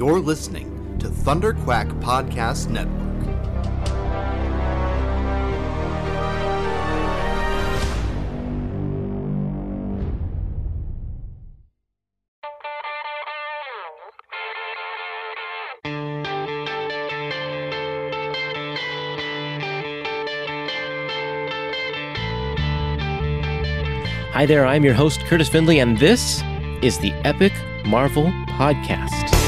You're listening to Thunder Quack Podcast Network. Hi there, I'm your host, Curtis Findlay, and this is the Epic Marvel Podcast.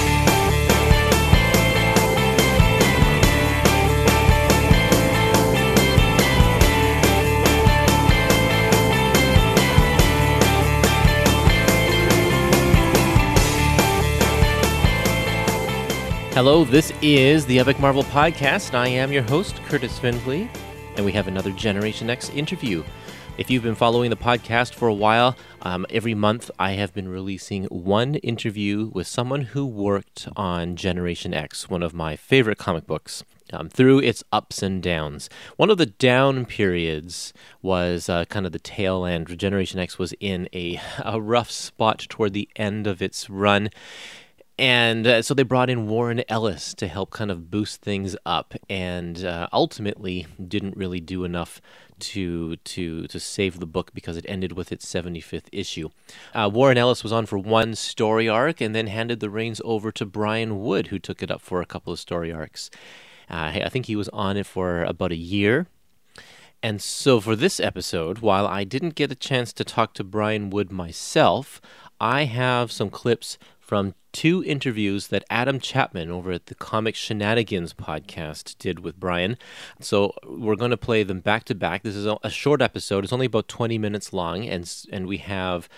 Hello, this is the Epic Marvel Podcast. I am your host, Curtis Findlay, and we have another Generation X interview. If you've been following the podcast for a while, um, every month I have been releasing one interview with someone who worked on Generation X, one of my favorite comic books. Um, through its ups and downs. One of the down periods was uh, kind of the tail end. Generation X was in a, a rough spot toward the end of its run. And uh, so they brought in Warren Ellis to help kind of boost things up, and uh, ultimately didn't really do enough to to to save the book because it ended with its 75th issue. Uh, Warren Ellis was on for one story arc and then handed the reins over to Brian Wood, who took it up for a couple of story arcs. Uh, I think he was on it for about a year. And so for this episode, while I didn't get a chance to talk to Brian Wood myself, I have some clips from two interviews that Adam Chapman over at the Comic Shenanigans podcast did with Brian. So we're going to play them back to back. This is a short episode. It's only about 20 minutes long and and we have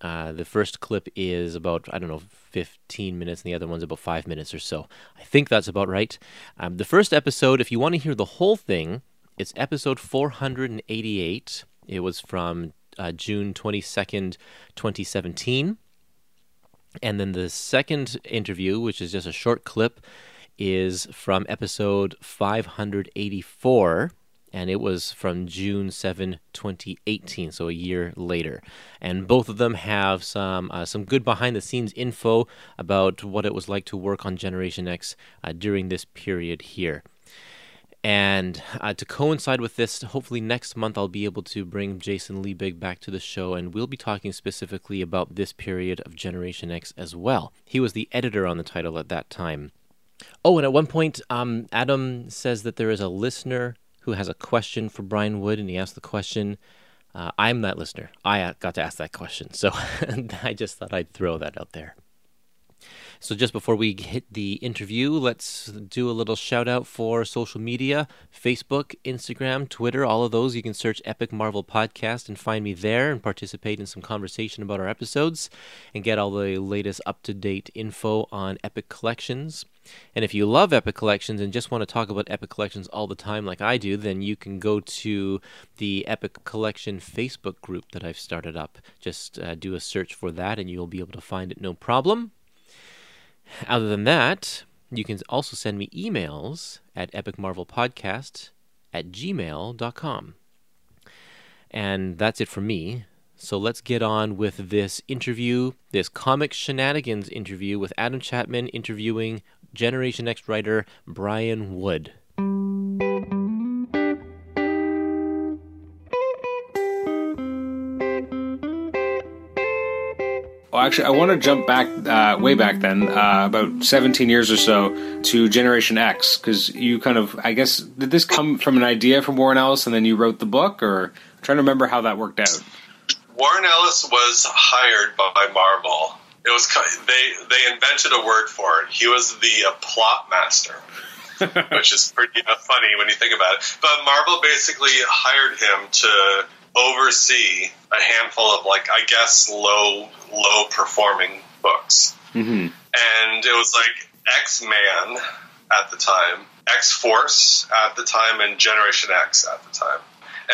uh, the first clip is about I don't know 15 minutes, and the other one's about five minutes or so. I think that's about right. Um, the first episode, if you want to hear the whole thing, it's episode 488. It was from uh, June 22nd, 2017. And then the second interview, which is just a short clip, is from episode 584 and it was from June 7, 2018, so a year later. And both of them have some uh, some good behind the scenes info about what it was like to work on Generation X uh, during this period here. And uh, to coincide with this, hopefully next month I'll be able to bring Jason Liebig back to the show, and we'll be talking specifically about this period of Generation X as well. He was the editor on the title at that time. Oh, and at one point, um, Adam says that there is a listener who has a question for Brian Wood, and he asked the question. Uh, I'm that listener. I uh, got to ask that question, so I just thought I'd throw that out there. So, just before we hit the interview, let's do a little shout out for social media Facebook, Instagram, Twitter, all of those. You can search Epic Marvel Podcast and find me there and participate in some conversation about our episodes and get all the latest up to date info on Epic Collections. And if you love Epic Collections and just want to talk about Epic Collections all the time, like I do, then you can go to the Epic Collection Facebook group that I've started up. Just uh, do a search for that and you'll be able to find it no problem. Other than that, you can also send me emails at epicmarvelpodcast at gmail.com. And that's it for me. So let's get on with this interview, this comic shenanigans interview with Adam Chapman interviewing Generation X writer Brian Wood. Actually, I want to jump back uh, way back then, uh, about 17 years or so, to Generation X, because you kind of, I guess, did this come from an idea from Warren Ellis and then you wrote the book, or I'm trying to remember how that worked out? Warren Ellis was hired by Marvel. It was they they invented a word for it. He was the uh, plot master, which is pretty uh, funny when you think about it. But Marvel basically hired him to oversee a handful of like I guess low low performing books, mm-hmm. and it was like X Man at the time, X Force at the time, and Generation X at the time.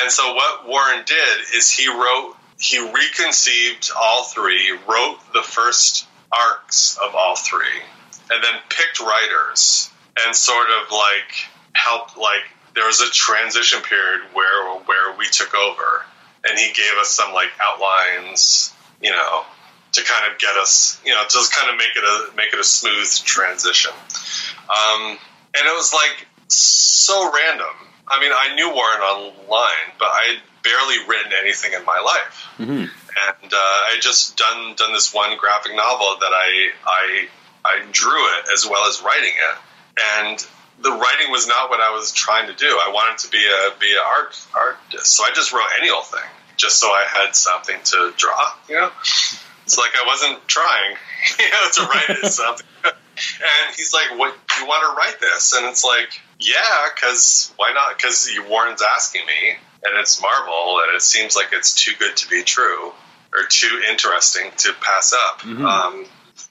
And so what Warren did is he wrote he reconceived all three, wrote the first arcs of all three, and then picked writers and sort of like helped like there was a transition period where where we took over and he gave us some like outlines, you know, to kind of get us, you know, to just kind of make it a make it a smooth transition. Um, and it was like so random. I mean, I knew Warren online, but I had barely written anything in my life, Mm-hmm. and uh, I had just done done this one graphic novel that I I I drew it as well as writing it, and the writing was not what I was trying to do. I wanted to be a be an art artist, so I just wrote any old thing, just so I had something to draw. You know, it's like I wasn't trying, you know, to write something. And he's like, "What you want to write this?" And it's like, "Yeah, because why not? Because Warren's asking me, and it's Marvel, and it seems like it's too good to be true or too interesting to pass up." Um,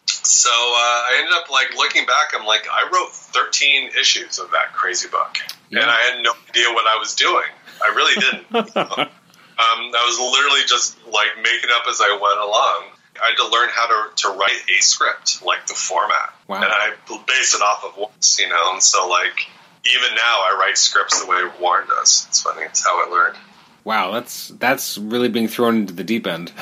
so uh, I ended up like looking back. I'm like, I wrote 13 issues of that crazy book, and I had no idea what I was doing. I really didn't. um, I was literally just like making up as I went along. I had to learn how to, to write a script, like the format, Wow. and I based it off of once, you know. And so, like, even now, I write scripts the way Warren does. It's funny. It's how I learned. Wow, that's that's really being thrown into the deep end.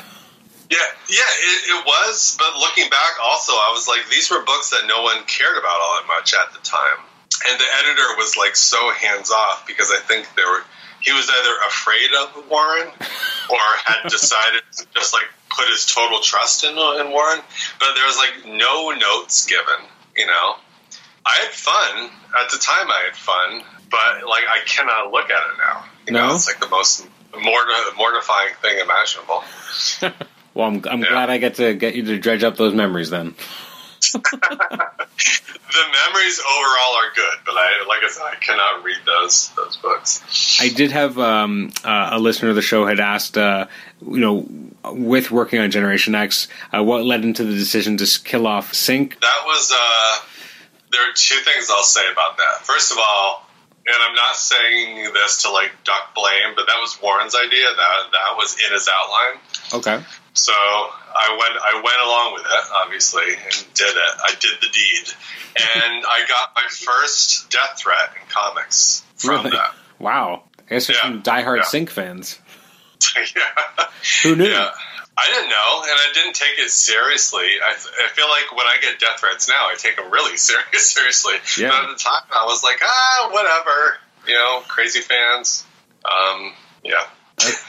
Yeah, yeah, it, it was. But looking back, also, I was like, these were books that no one cared about all that much at the time, and the editor was like so hands off because I think they were. He was either afraid of Warren or had decided to just like put his total trust in, in Warren. But there was like no notes given. You know, I had fun at the time. I had fun, but like I cannot look at it now. You know, it's like the most morti- mortifying thing imaginable. Well, I'm, I'm Yeah. glad I get to get you to dredge up those memories then. the memories overall are good, but I, like I said, I cannot read those those books. I did have um, uh, a listener of the show had asked, uh, you know, with working on Generation X, uh, what led into the decision to kill off Synch? That was. Uh, there are two things I'll say about that. First of all, and I'm not saying this to like duck blame, but that was Warren's idea. That that was in his outline. Okay. So I went I went along with it, obviously, and did it. I did the deed, and I got my first death threat in comics from Really? that. Wow. I guess there's Yeah. some diehard Yeah. Synch fans. yeah. Who knew? Yeah. I didn't know, and I didn't take it seriously. I, I feel like when I get death threats now, I take them really serious, seriously. Yeah. But at the time, I was like, ah, whatever. You know, crazy fans. Um, yeah.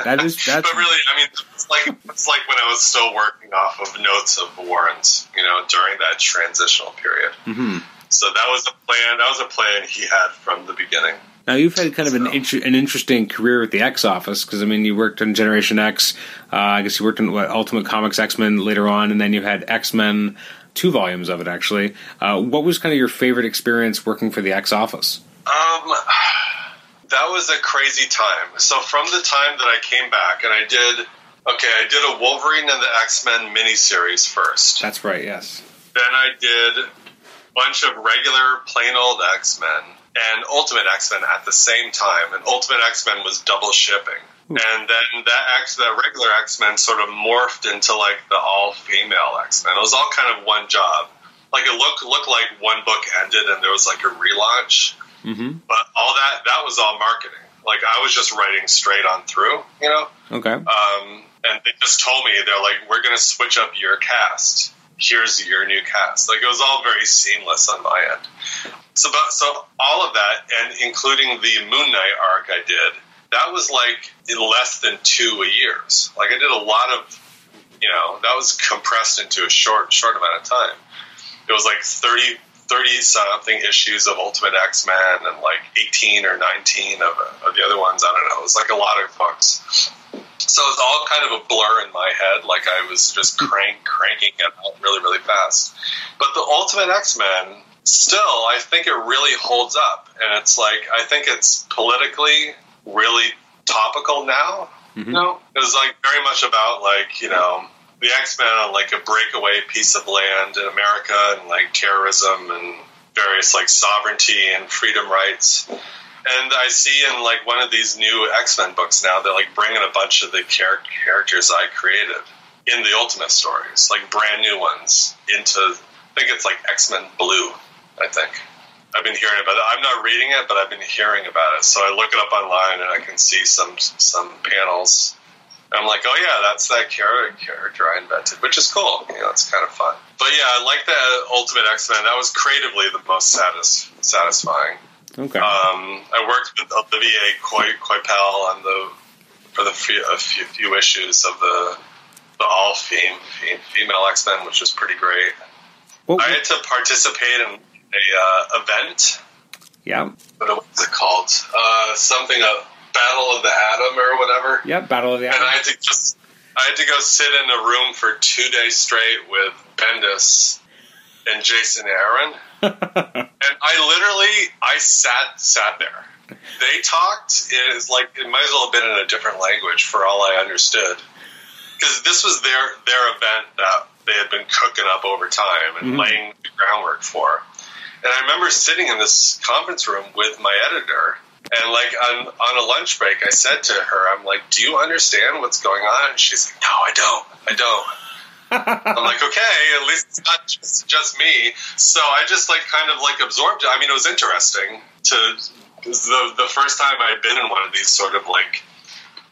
That is that's but really, I mean, it's like it's like when I was still working off of notes of Warren's, you know, during that transitional period. Mhm. So that was a plan. That was a plan he had from the beginning. Now you've had kind of an inter- an interesting career at the X office because I mean you worked on Generation X. Uh, I guess you worked on what, Ultimate Comics X Men later on, and then you had X Men, two volumes of it actually. Uh, what was kind of your favorite experience working for the X office? Um, that was a crazy time. So from the time that I came back, and I did, okay, I did a Wolverine and the X Men miniseries first. That's right. Yes. Then I did a bunch of regular plain old X Men and Ultimate X Men at the same time. And Ultimate X Men was double shipping. And then that X, that regular X Men sort of morphed into like the all female X Men. It was all kind of one job. Like it looked looked like one book ended and there was like a relaunch Mm-hmm. but all that that was all marketing. Like I was just writing straight on through, you know. Okay. Um, and they just told me they're like, we're going to switch up your cast. Here's your new cast. Like it was all very seamless on my end. So, but, so all of that, and including the Moon Knight arc I did, that was like in less than two years. Like I did a lot of, you know, that was compressed into a short, short amount of time. It was like 30, 30 something issues of Ultimate X Men and like 18 or 19 of, of the other ones. I don't know. It was like a lot of books. So it's all kind of a blur in my head, like I was just crank cranking it out really, really fast. But the Ultimate X Men, still, I think it really holds up, and it's like I think it's politically really topical now. Mm-hmm. You know, it was like very much about like you know the X Men on like a breakaway piece of land in America and like terrorism and various like sovereignty and freedom rights. And I see in like one of these new X Men books now, they're like bringing a bunch of the char- characters I created in the Ultimate stories, like brand new ones, into I think it's like X Men Blue. I think I've been hearing about it. I'm not reading it, but I've been hearing about it. So I look it up online and I can see some some panels. I'm like, oh yeah, that's that character I invented, which is cool. You know, it's kind of fun. But yeah, I like the Ultimate X Men. That was creatively the most satis- satisfying. Okay. Um, I worked with Olivier Coy- Coipel on the for the few, a few, few issues of the the all fem, fem, female X Men, which was pretty great. Well, I had to participate in a uh, event. yeah. What was it called? Uh, something a Battle of the Atom or whatever. Yeah. Battle of the Atom. And I had to just I had to go sit in a room for two days straight with Bendis and Jason Aaron. And I literally I sat sat there. They talked is like it might as well have been in a different language for all I understood. Because this was their their event that they had been cooking up over time and mm-hmm. laying the groundwork for. And I remember sitting in this conference room with my editor and like on on a lunch break I said to her, I'm like, Do you understand what's going on? And she's like, No, I don't. I don't. I'm like, okay, at least it's not just, just me. So I just like kind of like absorbed it. I mean, it was interesting to was the the first time I'd been in one of these sort of like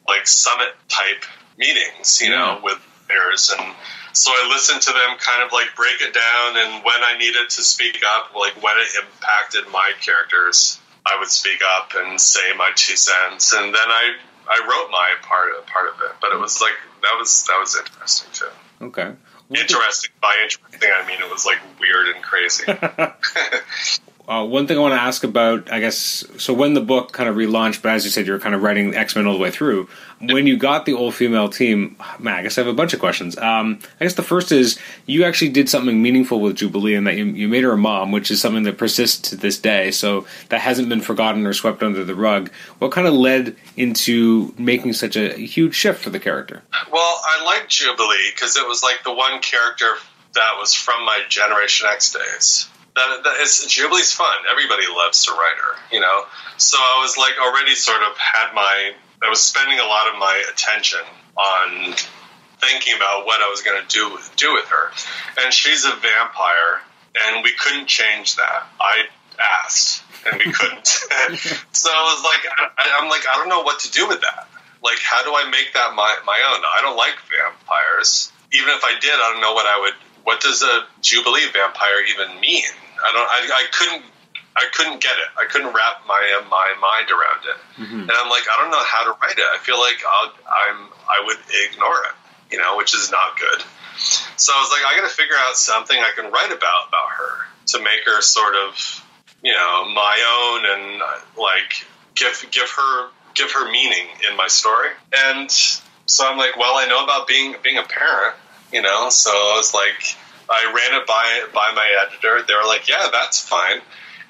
like summit type meetings, you know, mm. with players and so I listened to them kind of like break it down and when I needed to speak up, like when it impacted my characters, I would speak up and say my two cents and then I I wrote my part part of it. But it was like that was that was interesting too. Okay. Interesting by interesting I mean it was like weird and crazy. Uh, one thing I want to ask about, I guess, so when the book kind of relaunched, but as you said, you were kind of writing X Men all the way through. When you got the all female team, man, I guess I have a bunch of questions. Um, I guess the first is you actually did something meaningful with Jubilee, and that you, you made her a mom, which is something that persists to this day. So that hasn't been forgotten or swept under the rug. What kind of led into making such a huge shift for the character? well, I liked Jubilee because it was like the one character that was from my Generation X days. That, that is, Jubilee's fun. Everybody loves to write her, you know. So I was like already sort of had my. I was spending a lot of my attention on thinking about what I was going to do do with her, and she's a vampire, and we couldn't change that. I asked, and we couldn't. so I was like, I, I'm like, I don't know what to do with that. Like, how do I make that my my own? I don't like vampires. Even if I did, I don't know what I would. What does a Jubilee vampire even mean? I don't. I, I couldn't. I couldn't get it. I couldn't wrap my my mind around it. And I'm like, I don't know how to write it. I feel like I'll, I'm I would ignore it, you know, which is not good. So I was like, I got to figure out something I can write about about her to make her sort of, you know, my own and uh, like give give her give her meaning in my story. And so I'm like, well, I know about being being a parent, you know. So I was like, I ran it by by my editor. They were like, yeah, that's fine.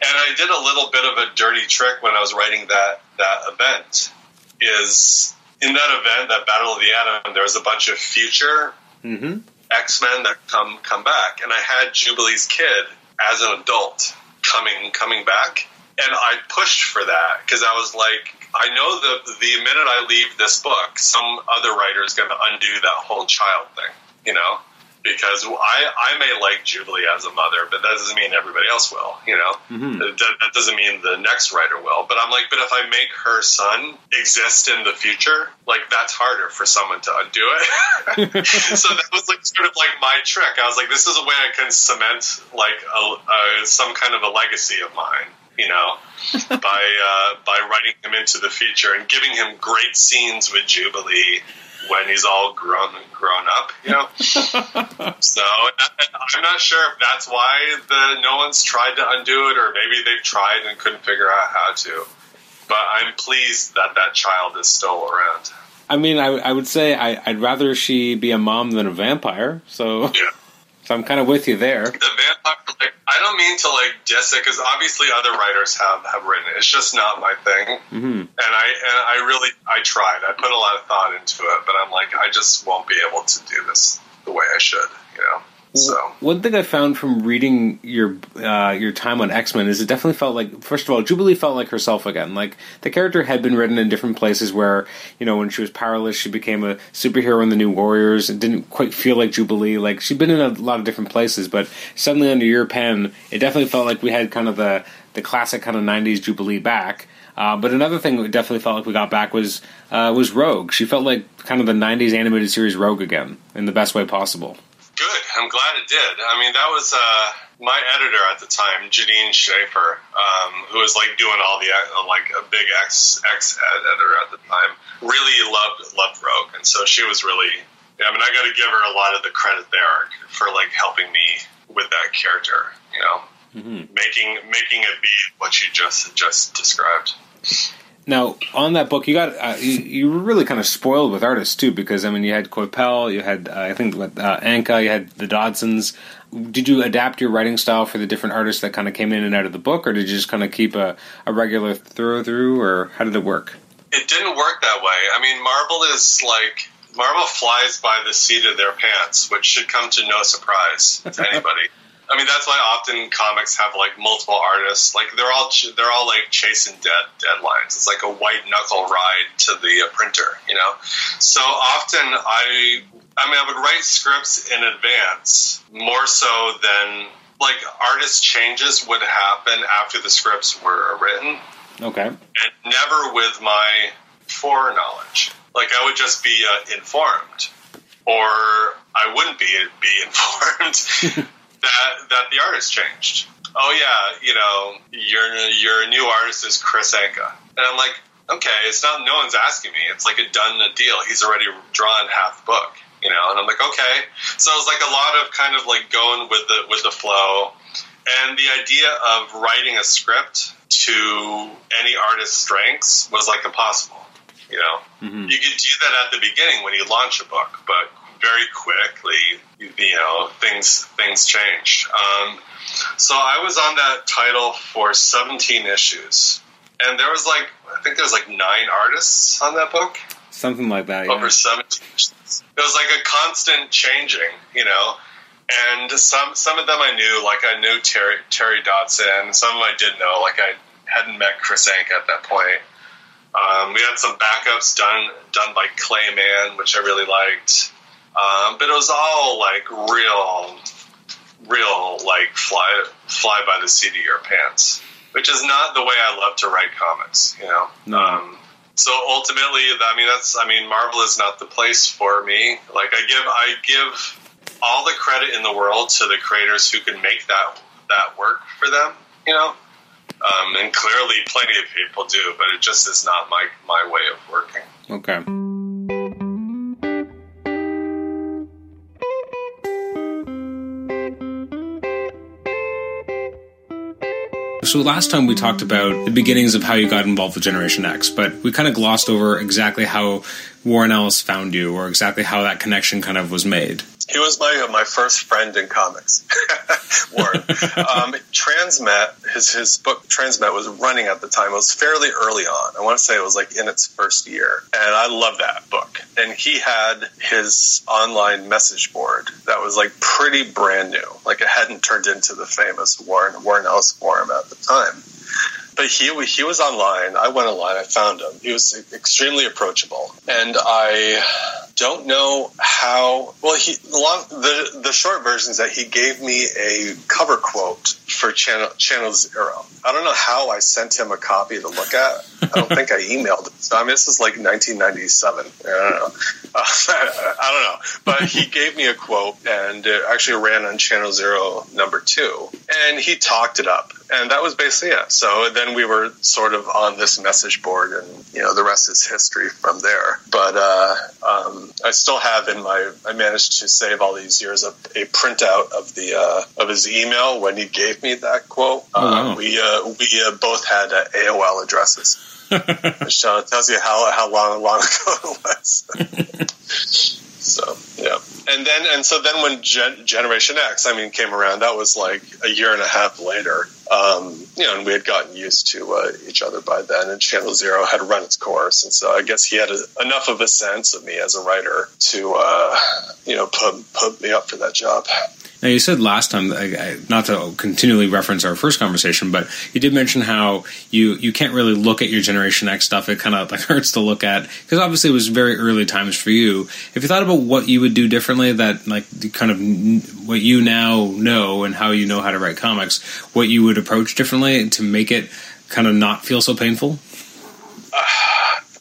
And I did a little bit of a dirty trick when I was writing that that event. Is in that event, that Battle of the Atom, there was a bunch of future Mm-hmm. X Men that come come back, and I had Jubilee's kid as an adult coming coming back, and I pushed for that because I was like, I know the the minute I leave this book, some other writer is going to undo that whole child thing, you know. Because I, I may like Jubilee as a mother, but that doesn't mean everybody else will, you know? That, that doesn't mean the next writer will. But I'm like, but if I make her son exist in the future, like that's harder for someone to undo it. so that was like sort of like my trick. I was like, this is a way I can cement like a, a, some kind of a legacy of mine, you know, by uh, by writing him into the future and giving him great scenes with Jubilee when he's all grown grown up, you know. so I'm not sure if that's why the no one's tried to undo it, or maybe they've tried and couldn't figure out how to. But I'm pleased that that child is still around. I mean, I, I would say I, I'd rather she be a mom than a vampire. So, Yeah. So I'm kind of with you there. the vampire like I don't mean to like diss it because obviously other writers have have written it. It's just not my thing, Mm-hmm. and I and I really I tried. I put a lot of thought into it, but I'm like I just won't be able to do this the way I should, you know. So One thing I found from reading your uh, your time on X Men is it definitely felt like first of all Jubilee felt like herself again. Like the character had been written in different places where you know when she was powerless she became a superhero in the New Warriors and didn't quite feel like Jubilee. Like she'd been in a lot of different places, but suddenly under your pen it definitely felt like we had kind of the the classic kind of '90s Jubilee back. Uh, but another thing we definitely felt like we got back was uh, was Rogue. She felt like kind of the '90s animated series Rogue again, in the best way possible. Good. I'm glad it did. I mean, that was uh, my editor at the time, Jeanine Schaefer, um, who was like doing all the uh, like a big ex ex editor at the time. Really loved loved Rogue, and so she was really. I mean, I got to give her a lot of the credit there for like helping me with that character. You know, mm-hmm. making making it be what you just just described. Now, on that book, you got uh, you, you, were really kind of spoiled with artists too, because I mean, you had Coipel, you had uh, I think uh, Anka, you had the Dodsons. Did you adapt your writing style for the different artists that kind of came in and out of the book, or did you just kind of keep a, a regular throw through, or how did it work? It didn't work that way. I mean, Marvel is like Marvel flies by the seat of their pants, which should come to no surprise to anybody. I mean, that's why often comics have like multiple artists. Like they're all they're all like chasing dead deadlines. It's like a white knuckle ride to the uh, printer, you know. So often I, I mean, I would write scripts in advance more so than like artist changes would happen after the scripts were written. Okay. And never with my foreknowledge. Like I would just be uh, informed, or I wouldn't be be informed. That that the artist changed. Oh yeah, you know, your your new artist is Kris Anka, and I'm like, okay, it's not. No one's asking me. It's like a done deal. He's already drawn half the book, you know, and I'm like, okay. So it was like a lot of kind of like going with the with the flow, and the idea of writing a script to any artist's strengths was like impossible. You know, mm-hmm. you could do that at the beginning when you launch a book, but very quickly, you know, things things changed. Um, so I was on that title for 17 issues, and there was like I think there was like nine artists on that book, something like that. Yeah. Over 17. Issues. It was like a constant changing, you know. And some some of them I knew, like I knew Terry Terry Dodson. Some of them I didn't know, like I hadn't met Kris Anka at that point. Um, we had some backups done done by Clay Mann, which I really liked. Um, but it was all like real, real like fly fly by the seat of your pants, which is not the way I love to write comics. You know. No. Um, so ultimately, I mean, that's I mean, Marvel is not the place for me. Like I give I give all the credit in the world to the creators who can make that that work for them. You know. Um, and clearly, plenty of people do, but it just is not my my way of working. Okay. So last time we talked about the beginnings of how you got involved with Generation X, but we kind of glossed over exactly how Warren Ellis found you or exactly how that connection kind of was made. He was my my first friend in comics. Warren um, Transmet, his his book Transmet was running at the time. It was fairly early on. I want to say it was like in its first year, and I love that book. And he had his online message board that was like pretty brand new, like it hadn't turned into the famous Warren Warren Ellis forum at the time but he he was online. I went online. I found him. He was extremely approachable, and I don't know how. Well, he long the the short version is that he gave me a cover quote for Channel Channel Zero. I don't know how I sent him a copy to look at. I don't think I emailed it. So, I mean, this is like 1997. I don't know. Uh, I don't know. But he gave me a quote, and it actually ran on Channel Zero number two, and he talked it up, and that was basically it. So then we were sort of on this message board, and you know, the rest is history from there. But uh, um, I still have in my. I managed to save all these years a, a printout of the uh, of his email when he gave me that quote. Oh, wow. we uh, we uh, both had uh, AOL addresses, which tells you how how long long ago it was. So yeah, and then and so then when Gen- Generation X, I mean, came around, that was like a year and a half later. Um, you know, and we had gotten used to uh, each other by then, and Channel Zero had run its course, and so I guess he had a, enough of a sense of me as a writer to, uh, you know, put put me up for that job. Now, you said last time, not to continually reference our first conversation, but you did mention how you, you can't really look at your Generation X stuff. It kind of like hurts to look at because obviously it was very early times for you. If you thought about what you would do differently, that like kind of what you now know and how you know how to write comics, what you would approach differently to make it kind of not feel so painful?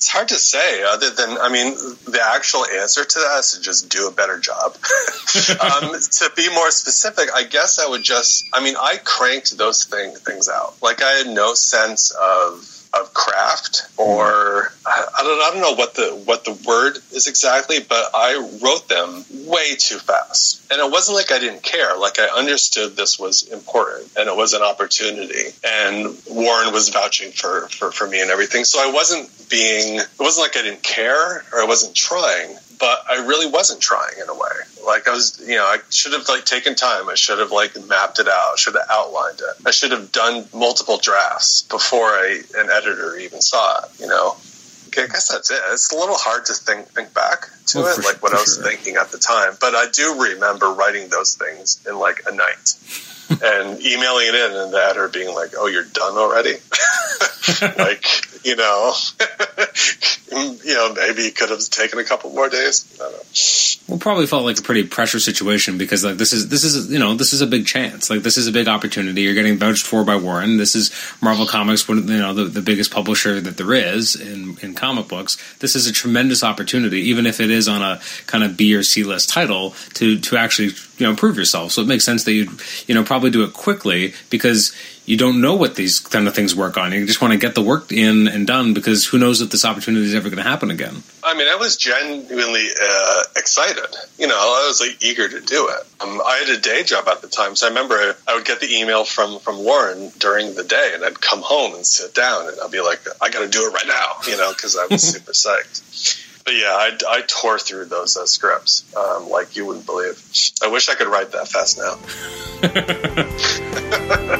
It's hard to say, other than, I mean, the actual answer to that is to just do a better job. um, to be more specific, I guess I would just, I mean, I cranked those thing, things out. Like, I had no sense of of craft or I don't, I don't know what the what the word is exactly but I wrote them way too fast. And it wasn't like I didn't care. Like I understood this was important and it was an opportunity. And Warren was vouching for for, for me and everything. So I wasn't being it wasn't like I didn't care or I wasn't trying but I really wasn't trying in a way. Like I was, you know, I should have like taken time. I should have like mapped it out. Should have outlined it. I should have done multiple drafts before I, an editor even saw it. You know, okay, I guess that's it. It's a little hard to think think back to it, like what I was thinking at the time. But I do remember writing those things in like a night and emailing it in, and the editor being like, "Oh, you're done already." like you know, Mm, you know, maybe it could have taken a couple more days. Well, probably felt like a pretty pressure situation because like this is this is you know this is a big chance. Like this is a big opportunity. You're getting vouched for by Warren. This is Marvel Comics, one you know the, the biggest publisher that there is in in comic books. This is a tremendous opportunity, even if it is on a kind of B or C list title to to actually you know prove yourself. So it makes sense that you you know probably do it quickly because you don't know what these kind of things work on. You just want to get the work in and done because who knows if this opportunity is ever going to happen again. I mean, I was genuinely uh, excited. You know, I was like eager to do it. Um, I had a day job at the time, so I remember I would get the email from from Warren during the day, and I'd come home and sit down, and I'd be like, I got to do it right now, you know, because I was super psyched. But yeah, I, I tore through those uh, scripts um, like you wouldn't believe. I wish I could write that fast now.